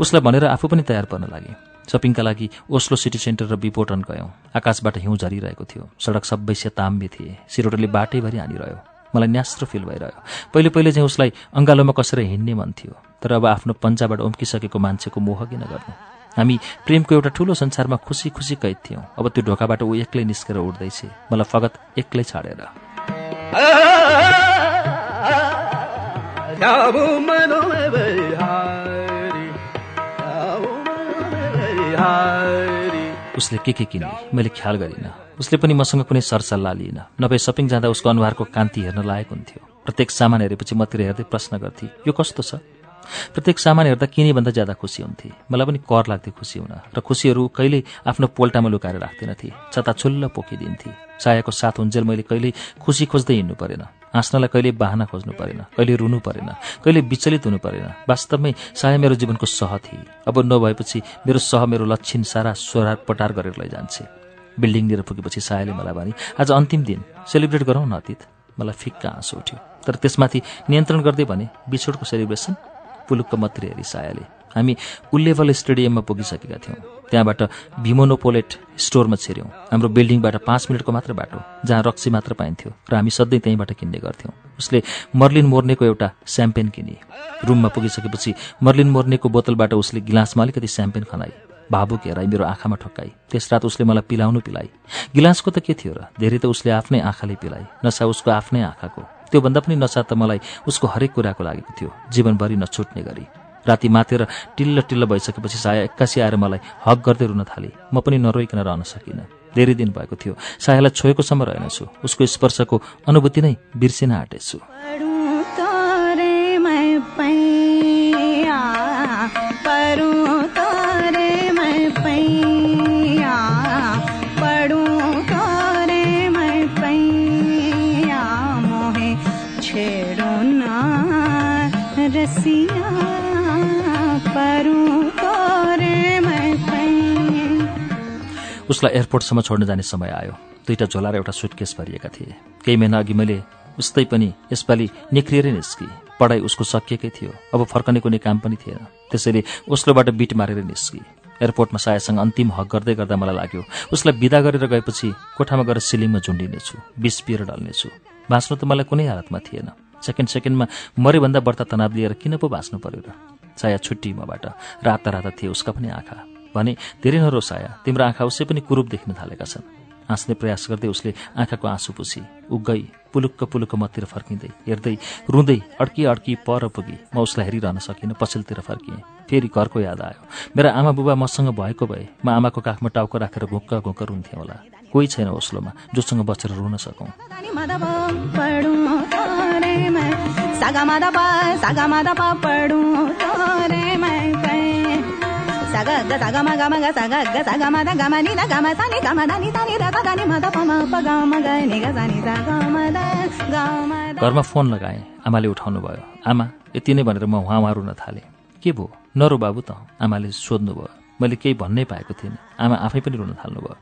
Speaker 1: उसलाई भनेर आफू पनि तयार पर्न लागे। सपिङका लागि ओस्लो सिटी सेन्टर र बिपोटन गयौँ। आकाशबाट हिउँ झरिरहेको थियो। सडक सबै सेताम्बे थिए। सिरोटले बाटैभरि हानिरह्यो। मलाई न्यास्रो फिल भइरह्यो। पहिले पहिले चाहिँ उसलाई अङ्गालोमा कसेर हिँड्ने मन थियो। तर अब आफ्नो पन्जाबाट उम्किसकेको मान्छेको मोह किन गर्नु? हामी प्रेमको एउटा ठूलो संसारमा खुसी खुसी कैद थियौँ। अब त्यो ढोकाबाट ऊ एक्लै निस्केर उड्दैछ मलाई फगत एक्लै छाडेर। उसले के के किने? मैले ख्याल गरिनँ। उसले पनि मसँग कुनै सरसल्लाह लिइन नभए सपिङ जाँदा उसको अनुहारको कान्ति हेर्न लायक हुन्थ्यो। प्रत्येक सामान हेरेपछि मतिर हेर्दै प्रश्न गर्थे यो कस्तो छ? प्रत्येक सामान हेर्दा किने भन्दा ज्यादा खुसी हुन्थे। मलाई पनि कर लाग्थ्यो खुसी हुन र खुसीहरू कहिल्यै आफ्नो पोल्टामा लुकाएर राख्दैनथे छताछुल्ल पोखिदिन्थे। सायाको साथ हुन्जेल मैले कहिल्यै खुसी खोज्दै हिँड्नु परेन। हाँस्नलाई कहिले बाहना खोज्नु परेन कहिले रुनु परेन कहिले विचलित हुनु परेन। वास्तवमै साया मेरो जीवनको सह थिए। अब नभएपछि मेरो सह मेरो लक्षण सारा सोरार पटार गरेर लैजान्छे बिल्डिङनिर पुगेपछि सायाले मलाई भने आज अन्तिम दिन सेलिब्रेट गरौँ न अतीत। मलाई फिक्का हाँसो उठ्यो। तर त्यसमाथि नियन्त्रण गर्दै भने बिछोडको सेलिब्रेसन? पुलुक्क मात्रै हेरी सायाले। हामी उल्लेवल स्टेडियममा पुगिसकेका थियौँ। त्यहाँबाट भिमोनोपोलेट स्टोरमा छिर्यौँ। हाम्रो बिल्डिङबाट पाँच मिनटको मात्र बाटो जहाँ रक्सी मात्र पाइन्थ्यो र हामी सधैँ त्यहीँबाट किन्ने गर्थ्यौँ। उसले मर्लिन मोर्नेको एउटा स्याम्पेन किने। रुममा पुगिसकेपछि मर्लिन मोर्नेको बोतलबाट उसले गिलासमा अलिकति स्याम्पेन खनाई। भावुक हेराई मेरो आँखामा ठोक्काई। त्यस रात उसले मलाई पिलाउनु पिलाई गिलासको त के थियो र? धेरै त उसले आफ्नै आँखाले पिलाई नसा उसको आफ्नै आँखाको। त्योभन्दा पनि नसा त मलाई उसको हरेक कुराको लागेको थियो। जीवनभरि नछुट्ने गरी। राति मातेर टिल्ल टिल्ल भइसकेपछि साया एक्कासी आएर मलाई हक गर्दै रुन थाले। म पनि नरोइकन रहन सकिनँ। धेरै दिन भएको थियो। सायालाई छोएको सम्म रहेनछु। उसको स्पर्शको अनुभूति नै बिर्सिन आँटेछु। उसलाई एयरपोर्टसम्म छोड्न जाने समय आयो। दुईटा झोला र एउटा सुटकेस भरिएका थिए। केही महिना अघि मैले उस्तै पनि यसपालि निक्रिएरै निस्की। पढाइ उसको सकिएकै थियो। अब फर्कने कुनै काम पनि थिएन। त्यसैले ओस्लोबाट बिट मारेर निस्की। एयरपोर्टमा सायासँग अन्तिम हक गर्दै गर्दा मलाई लाग्यो उसलाई विदा गरेर गएपछि कोठामा गएर सिलिङमा झुन्डिनेछु बिस पिएर ढल्नेछु बाँच्नु त मलाई कुनै हालतमा थिएन। सेकेन्ड सेकेन्डमा मरेभन्दा बढ्ता तनाव लिएर किन पो बाँच्नु पर्यो र? साया छुट्टी मबाट राता राता थिए उसका पनि आँखा। भने धेरै नरोसाया तिम्रो आँखा उसै पनि कुरूप देख्न थालेका छन्। हाँस्ने प्रयास गर्दै उसले आँखाको आँसु पुछी। ऊ गई पुलुक्क पुलुक्क मतिर फर्किँदै हेर्दै रुँदै अड्की अड्की पर पुगी। म उसलाई हेरिरहन सकिनँ पछिल्लोतिर फर्किएँ। फेरि घरको याद आयो। मेरा आमा बुबा मसँग भएको भए म आमाको काखमा टाउको राखेर घुक्क घुक्क रुन्थेँ होला। कोही छैन ओस्लोमा जोसँग बसेर रुन सकौँ।
Speaker 2: सागा मादा पा सागा मादा पा पढौँ సగ గ సగ మగ మగ సగ గ సగ మద గమ ని ద గమ సని గమ దని సని ద దని మద ప మ ప గ మ గ ని గ సని ద గ మ ద గ మ ద
Speaker 1: घरमा फोन लगाएँ आमाले उठाउनु भयो आमा यति नै भनेर म उहाँ रुन थालेँ के भयो नरो बाबु त आमाले सोध्नुभयो मैले केही भन्नै पाएको थिइनँ आमा आफै पनि रुन थाल्नुभयो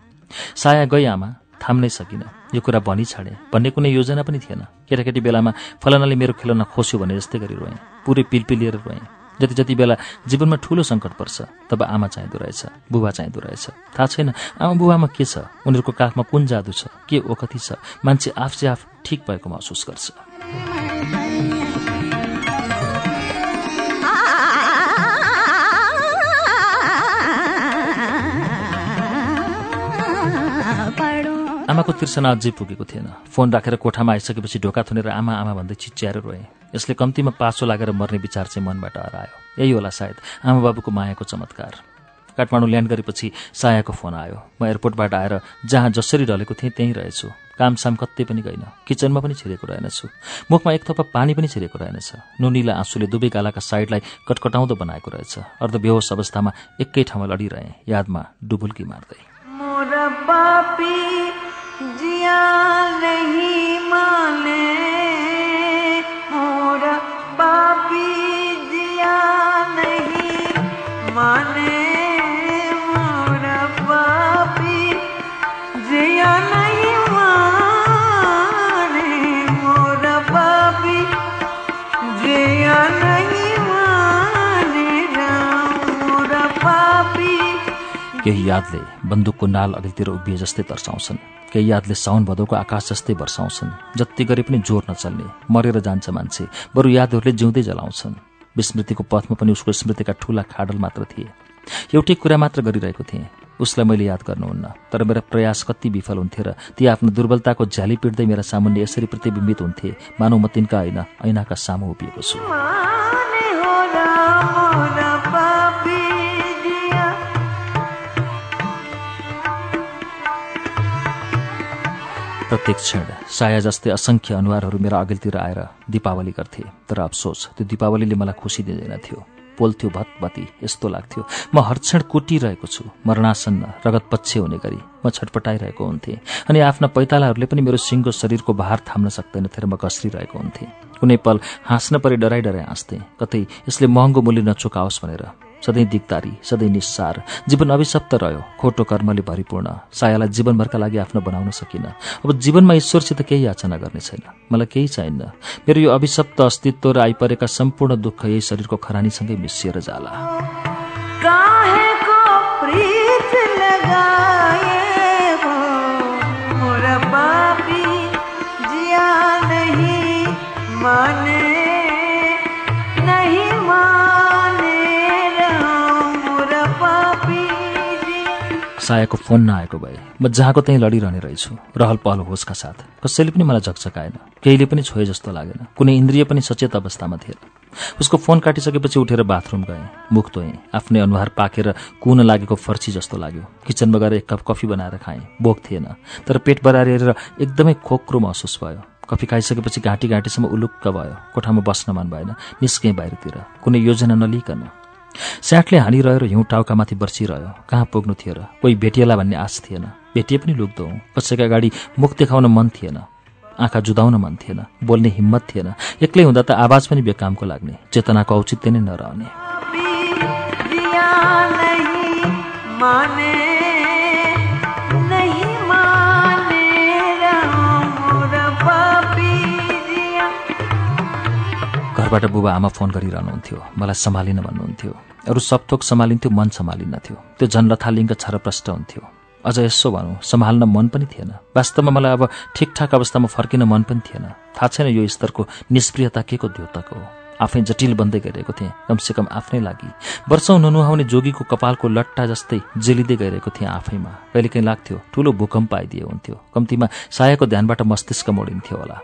Speaker 1: साया गई आमा थाम्नै सकिनँ यो कुरा भनी छाडेँ भन्ने कुनै योजना पनि थिएन केटाकेटी बेलामा फलानाले मेरो खेलौना खोस्यो भने जस्तै गरी रोएँ पुरै पिलपिलिएर रोएँ जति जति बेला जीवनमा ठुलो सङ्कट पर्छ तब आमा चाहिँदो रहेछ बुबा चाहिँदो रहेछ। थाहा छैन आमा बुबामा के छ? उनीहरूको काखमा कुन जादु छ? के ओखती छ? मान्छे आफसे आफ ठिक भएको महसुस गर्छ। आमाको तिर्सना अझै पुगेको थिएन। फोन राखेर कोठामा आइसकेपछि ढोका थुनेर आमा आमा भन्दै चिच्याएर रोएँ। यसले कम्तीमा पासो लागेर मर्ने विचार चाहिँ मनबाट हरायो। यही होला सायद। आमा बाबुको मायाको चमत्कार। काठमाडौँ ल्यान्ड गरेपछि सायाको फोन आयो। म एयरपोर्टबाट आएर जहाँ जसरी ढलेको थिएँ त्यहीँ रहेछु। कामसाम कतै पनि गइन। किचनमा पनि छिरेको रहेनछु। मुखमा एक थोपा पानी पनि छिरेको रहेनछ। नुनिला आँसुले दुवै गालाका साइडलाई कटकटाउँदो बनाएको रहेछ। अर्धबेहोस अवस्थामा एकै ठाउँमा लडिरहे। यादमा डुबुल्की मार्दै। केही यादले बन्दुकको नाल अघिल्तिर उभिए जस्तै तर्साउँछन्। केही यादले साउन भदौको आकाश जस्तै वर्षाउँछन् जति गरे पनि जोर नचल्ने मरेर जान्छ मान्छे बरु यादहरूले जिउँदै जलाउँछन्। विस्मृतिको पथमा पनि उसको स्मृतिका ठूला खाडल मात्र थिए। एउटै कुरा मात्र गरिरहेको थिएँ। उसलाई मैले याद गर्नुहुन्न तर मेरा प्रयास कति विफल हुन्थे र ती आफ्नो दुर्बलताको झ्याली पिट्दै मेरा सामुन्ने यसरी प्रतिबिम्बित हुन्थे मानव म तिनका होइन ऐनाका सामु उभिएको छु। प्रत्येक क्षण साया जस्तै असङ्ख्य अनुहारहरू मेरा अघिल्तिर आएर दीपावली गर्थे। तर अफसोस त्यो दीपावलीले मलाई खुसी दिँदैन थियो। पोल्थ्यो भतभती यस्तो लाग्थ्यो। म हर क्षण कुटिरहेको छु मरणासन्न रगत पक्ष हुने गरी। म छटपटाइरहेको हुन्थेँ अनि आफ्ना पैतालाहरूले पनि मेरो सिङ्गो शरीरको भार थाम्न सक्दैनथे र म घस्रिरहेको हुन्थेँ। कुनै पल हाँस्न परि डराइ डराइ हाँस्थेँ कतै यसले महँगो मूल्य नचुकाओस् भनेर। सधैँ दिगदारी सधैँ निस्सार। जीवन अभिशप्त रह्यो। खोटो कर्मले भरिपूर्ण। सायालाई जीवनभरका लागि आफ्नो बनाउन सकिनँ। अब जीवनमा ईश्वरसित केही याचना गर्ने छैन। मलाई केही चाहिन्न। मेरो यो अभिशप्त अस्तित्व र आइपरेका सम्पूर्ण दुःख यही शरीरको खरानीसँगै मिसिएर जाला।
Speaker 5: माने।
Speaker 1: सायाको फोन नआएको भए म जहाँको त्यहीँ लडिरहने रहेछु। रहल पहल होसका साथ। कसैले पनि मलाई झकझकाएन। केहीले पनि छोए जस्तो लागेन। कुनै इन्द्रिय पनि सचेत अवस्थामा थिएन। उसको फोन काटिसकेपछि उठेर बाथरुम गएँ। मुख धोएँ। आफ्नै अनुहार पाकेर कुन लागेको फर्ची जस्तो लाग्यो। किचनमा गएर एक कप कफी बनाएर खाएँ। बोक थिएन। तर पेट बरारेर एकदमै खोक्रो महसुस भयो। कफी खाइसकेपछि घाँटी घाँटीसम्म उलुक्क भयो। कोठामा बस्न मन भएन। निस्केँ बाहिरतिर। कुनै योजना नलिकन स्याटले हानिरह्यो र हिउँ टाउकामाथि बर्सिरह्यो। कहाँ पुग्नु थियो र? कोही भेटिएला भन्ने आश थिएन। भेटिए पनि लुक्दो हुँ। कसैका अगाडि मुख देखाउन मन थिएन। आँखा जुदाउन मन थिएन। बोल्ने हिम्मत थिएन। एक्लै हुँदा त आवाज पनि बेकामको लाग्ने। चेतनाको औचित्य नै नरहने। घरबाट बुबा आमा फोन गरिरहनुहुन्थ्यो। मलाई सम्हालिन भन्नुहुन्थ्यो। अरू सब थोक सम्हालिन्थ्यो मन सम्हालिन्नथ्यो। त्यो झन् लथालिङ्ग छरप्रष्ट हुन्थ्यो। अझ यसो भनौँ सम्हाल्न मन पनि थिएन। वास्तवमा मलाई अब ठिकठाक अवस्थामा फर्किन मन पनि थिएन। थाहा छैन यो स्तरको निष्प्रियता के को द्योतक हो। आफै जटिल बन्दै गइरहेको थिएँ कमसेकम आफ्नै लागि। वर्षौँ ननुहाउने जोगीको कपालको लट्टा जस्तै जेलिँदै गइरहेको थिएँ आफैमा। कहिलेकाहीँ लाग्थ्यो ठुलो भूकम्प आइदिए हुन्थ्यो। कम्तीमा सायाको ध्यानबाट मस्तिष्क मोडिन्थ्यो होला।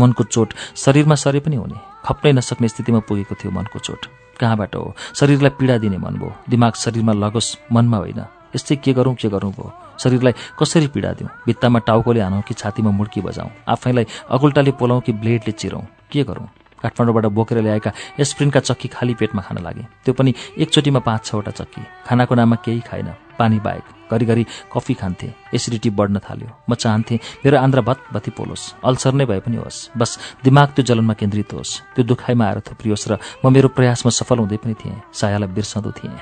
Speaker 1: मनको चोट शरीरमा सरे पनि हुने। खप्नै नसक्ने स्थितिमा पुगेको थियो मनको चोट। कहाँबाट हो? शरीरलाई पीडा दिने मन भयो। दिमाग शरीरमा लगोस् मनमा होइन। यस्तै के गरौँ के गरौँ भयो। शरीरलाई कसरी पीडा दिउँ? भित्तामा टाउकोले हानौँ कि छातीमा मुड्की बजाउँ? आफैलाई अगुल्टाले पोलाउँ कि ब्लेडले चिरौँ? के गरौँ? काठमाडौँबाट बोकेर ल्याएका एस्प्रिनका चक्की खाली पेटमा खान लागे। त्यो पनि एकचोटिमा पाँच छवटा चक्की। खानाको नाममा केही खाएन। पानी बाहेक घरिघरि कफी खान्थे। एसिडिटी बढ्न थाल्यो। म चाहन्थेँ मेरो आन्द्रा भतभती पोलोस्। अल्सर नै भए पनि होस्। बस दिमाग त्यो जलनमा केन्द्रित होस्। त्यो दुखाइमा आएर थुप्रियोस् र म मेरो प्रयासमा सफल हुँदै पनि थिएँ। सायालाई बिर्सँदो थिएँ।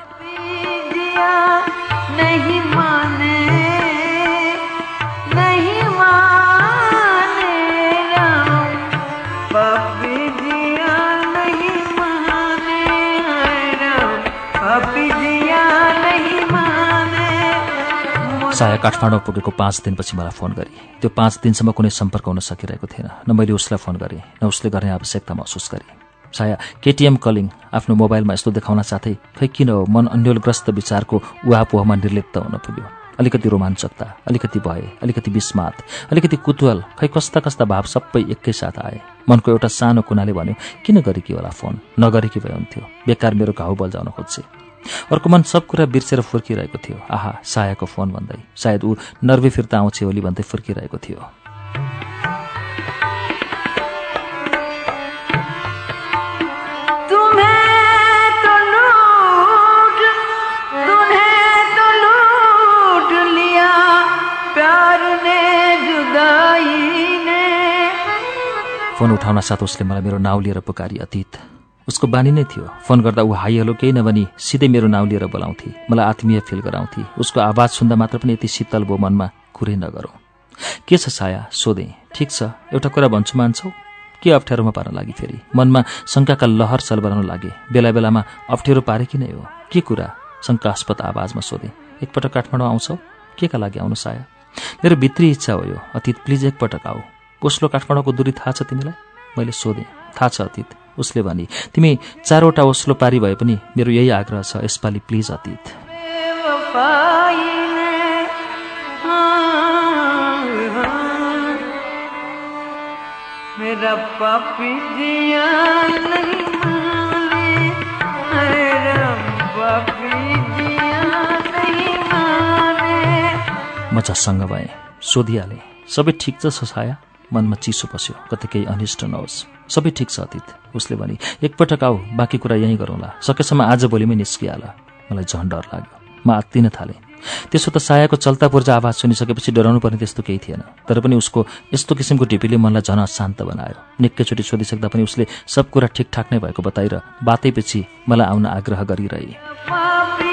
Speaker 1: साया काठमाडौँ पुगेको पाँच दिनपछि मलाई फोन गरी त्यो पाँच दिनसम्म कुनै सम्पर्क हुन सकिरहेको थिएन न मैले उसलाई फोन गरेँ न उसले गर्ने आवश्यकता महसुस गरेँ। साया केटिएम कलिङ आफ्नो मोबाइलमा यस्तो देखाउन साथै खै किन हो मन अन्यलग्रस्त विचारको उहापोहमा निर्लिप्त हुन पुग्यो। अलिकति रोमाञ्चकता अलिकति भय अलिकति विस्मात अलिकति कुतूहल खै कस्ता कस्ता भाव सबै एकैसाथ आए। मनको एउटा सानो कुनाले भन्यो किन गरेकी होला फोन? नगरेकी भए हुन्थ्यो। बेकार मेरो घाउ बल्झाउन खोज्छे। अर्को मन सब कुरा बिर्सेर फुर्किरहेको थियो। आहा सायाको फोन भन्दै। सायद ऊ नर्वे फिर्ता आउँछ होली भन्दै फुर्किरहेको थियो। फोन उठाउन साथ उसले मलाई मेरो नाउँ लिएर पुकारी अतीत। उसको बानी नै थियो। फोन गर्दा ऊ हाई हेलो केही नभनी सिधै मेरो नाउँ लिएर बोलाउँथे। मलाई आत्मीय फिल गराउँथे। उसको आवाज सुन्दा मात्र पनि यति शीतल भो मनमा कुरै नगरौँ। के छ साया? सोधेँ। ठिक छ। एउटा कुरा भन्छु मान्छौ? के अप्ठ्यारोमा पार्न लागि फेरि? मनमा शङ्काका लहर सलबराउन लागे। बेला बेलामा अप्ठ्यारो पारे कि नै हो? के कुरा? शङ्कास्पद आवाजमा सोधेँ। एकपटक काठमाडौँ आउँछौ? के का लागि आउनु साया? मेरो भित्री इच्छा हो यो। अतीत प्लिज एकपटक आऊ। ओस्लो काठमाडौँको दूरी थाहा छ तिमीलाई? मैले सोधेँ। थाहा छ अतीत। उसले भने तिमी चारवटा ओस्लो पारी भए पनि मेरो यही आग्रह छ यसपालि प्लिज अतीत।
Speaker 5: बेवफाई ने हाँ, हाँ, मेरा पापी जिया नहीं माने मेरा पापी जिया नहीं माने।
Speaker 1: म झस्सङ्ग भएँ सोधिहालेँ सबै ठिक छ साया मनमा चिसो पस्यो कतै केही अनिष्ट नहोस्। सबै ठिक छ अतीत। उसले भने एकपटक आऊ बाँकी कुरा यहीँ गरौँला। सकेसम्म आज भोलिमै निस्किहाल। मलाई झन् डर लाग्यो। म आत्तिन थालेँ। त्यसो त सायाको चल्ता पूर्जा आवाज सुनिसकेपछि डराउनु पर्ने त्यस्तो केही थिएन। तर पनि उसको यस्तो किसिमको ढिपीले मनलाई झन अशान्त बनायो। निकैचोटि सोधिसक्दा पनि उसले सब कुरा ठिकठाक नै भएको बताएर बातैपछि मलाई आउन आग्रह गरिरहे।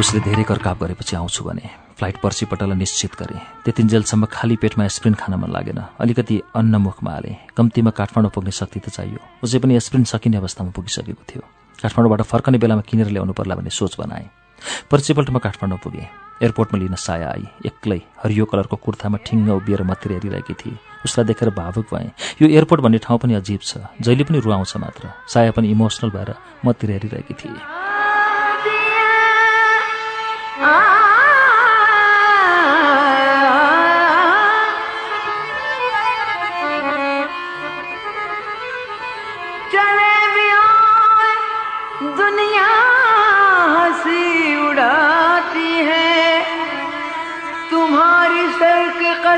Speaker 1: उसले धेरै करकाप गरेपछि आउँछु भने फ्लाइट पर्सिपटललाई निश्चित गरे। त्यतिन्जेलसम्म खाली पेटमा एस्प्रिन खान मन लागेन। अलिकति अन्न मुखमा हाले। कम्तीमा काठमाडौँ पुग्ने शक्ति त चाहियो। उसै पनि एस्प्रिन सकिने अवस्थामा पुगिसकेको थियो। काठमाडौँबाट फर्कने बेलामा किनेर ल्याउनु पर्ला भन्ने सोच बनाए। पर्सिपल्ट म काठमाडौँ पुगेँ। एयरपोर्टमा लिन साया आई। एक्लै हरियो कलरको कुर्तामा ठिङ्ग उभिएर मतिर हेरिरहेकी थिए। उसलाई देखेर भावुक भएँ। यो एयरपोर्ट भन्ने ठाउँ पनि अजीब छ। जहिले पनि रुवाउँछ मात्र। साया पनि इमोसनल भएर मतिर हेरिरहेकी थिए।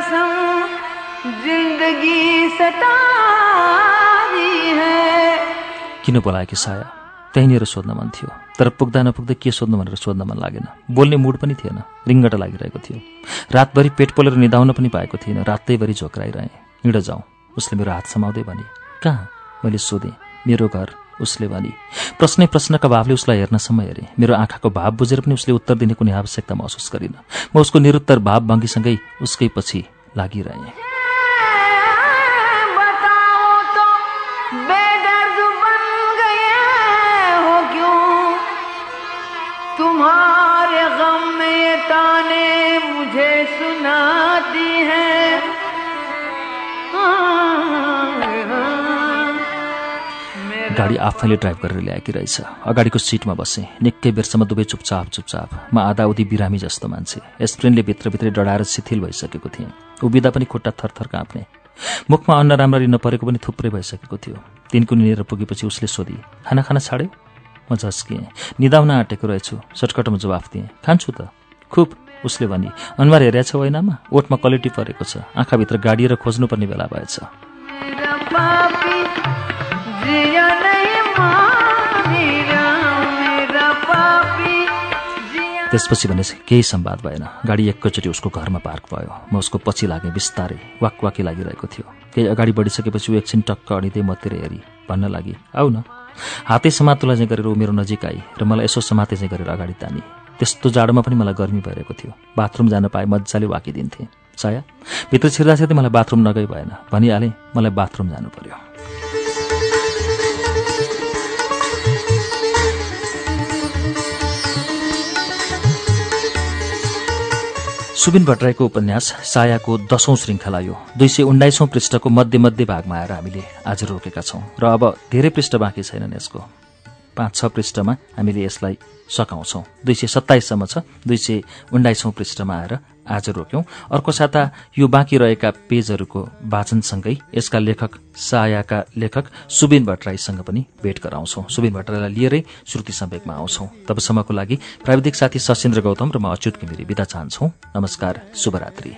Speaker 5: कसम जिंदगी सतारी है।
Speaker 1: किन बोलाएकी साया? त्यहीँनिर सोध्न मन थियो। तर पुग्दा नपुग्दै के सोध्नु भनेर सोध्न मन लागेन। बोल्ने मुड पनि थिएन। रिङ्गट लागिरहेको थियो। रातभरि पेट पोलेर निदाउन पनि पाएको थिएन रातैभरि झोक्राइरहेँ। हिँड जाउँ। उसले मेरो हात समाउँदै भने कहाँ? मैले सोधेँ। मेरो घर। उसले भने प्रश्नै प्रश्नका भावले उसलाई हेर्नसम्म हेरेँ। मेरो आँखाको भाव बुझेर पनि उसले उत्तर दिने कुनै आवश्यकता महसुस गरिनँ। म उसको निरुत्तर भाव भङ्गीसँगै उसकै पछि लागिरहेँ। गाडी आफैले ड्राइभ गरेर ल्याएकी रहेछ अगाडिको सिटमा बसेँ। निकै बेरसम्म दुवै चुपचाप चुपचाप। म आधा उधी बिरामी जस्तो मान्छे। एस्प्रिनले भित्रभित्रै डढाएर शिथिल भइसकेको थिएँ। उभिँदा पनि खुट्टा थरथर काँप्ने। मुखमा अन्न राम्ररी नपरेको पनि थुप्रै भइसकेको थियो। तिनको निनेर पुगेपछि उसले सोधी खाना खाना छाड्यो? म झस्किएँ। निदाउन आँटेको रहेछु। सर्टकटमा जवाफ दिएँ। खान्छु त। खुब! उसले भनी। अनुहार हेरेको छ ऐनामा? ओठमा क्वालिटी परेको छ। आँखाभित्र गाडिएर खोज्नुपर्ने बेला भएछ। त्यसपछि भने केही संवाद भएन। गाडी एकैचोटि उसको घरमा पार्क भयो। म उसको पछि लागेँ बिस्तारै वाकवाकी लागिरहेको थियो। केही अगाडि बढिसकेपछि ऊ एकछिन टक्क अडिँदै मतिर हेरी भन्न लागि आऊ न। हातै समातुलाई चाहिँ गरेर ऊ मेरो नजिक आई र मलाई यसो समाते चाहिँ गरेर अगाडि तानी। त्यस्तो जाडोमा पनि मलाई गर्मी भइरहेको थियो। बाथरुम जान पाए मजाले वाकिदिन्थेँ। साया भित्र छिर्दा छिर्दै मलाई बाथरुम नगई भएन। भनिहालेँ मलाई बाथरुम जानु पर्यो। सुबिन भट्टराईको उपन्यास सायाको दशौं श्रृङ्खला यो। दुई सय उन्नाइसौं पृष्ठको मध्य मध्य भागमा आएर हामीले आज रोकेका छौं। र अब धेरै पृष्ठ बाँकी छैनन् यसको। पाँच छ पृष्ठमा हामीले यसलाई सकाउँछौं दुई सय सत्ताइससम्म छ। दुई सय उन्नाइसौं पृष्ठमा आएर आज रोक्यौं। अर्को साता यो बाँकी रहेका पेजहरूको वाचनसँगै यसका लेखक सायाका लेखक सुबिन भट्टराईसँग पनि भेट गराउँछौं। सुबिन भट्टराईलाई लिएरै श्रुति सम्वेकमा आउँछौं। तबसम्मको लागि प्राविधिक साथी सशेन्द्र गौतम र म अच्युत घिमिरी विदा चाहन्छौ। नमस्कार शुभरात्री।